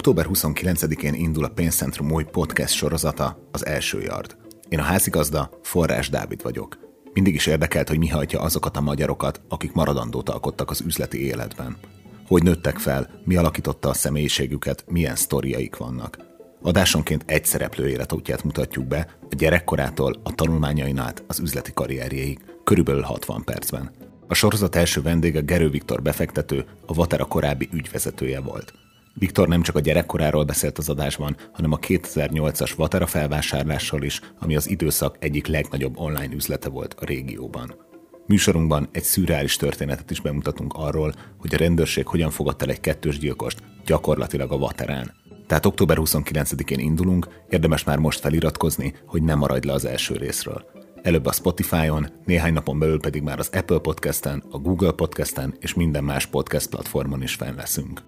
Október 29-én indul a Pénzcentrum új podcast sorozata, az első yard. Én a házigazda, Forrás Dávid vagyok. Mindig is érdekelt, hogy mi hajtja azokat a magyarokat, akik maradandót alkottak az üzleti életben. Hogy nőttek fel, mi alakította a személyiségüket, milyen sztoriaik vannak. Adásonként egy szereplő életútját mutatjuk be, a gyerekkorától a tanulmányain át az üzleti karrierjéig, körülbelül 60 percben. A sorozat első vendége Gerő Viktor befektető, a Vatera korábbi ügyvezetője volt. Viktor nem csak a gyerekkoráról beszélt az adásban, hanem a 2008-as Vatera felvásárlásról is, ami az időszak egyik legnagyobb online üzlete volt a régióban. Műsorunkban egy szürreális történetet is bemutatunk arról, hogy a rendőrség hogyan fogadta el egy kettős gyilkost gyakorlatilag a Vaterán. Tehát október 29-én indulunk, érdemes már most feliratkozni, hogy ne maradj le az első részről. Előbb a Spotify-on, néhány napon belül pedig már az Apple Podcast-en, a Google Podcast-en és minden más podcast platformon is fenn leszünk.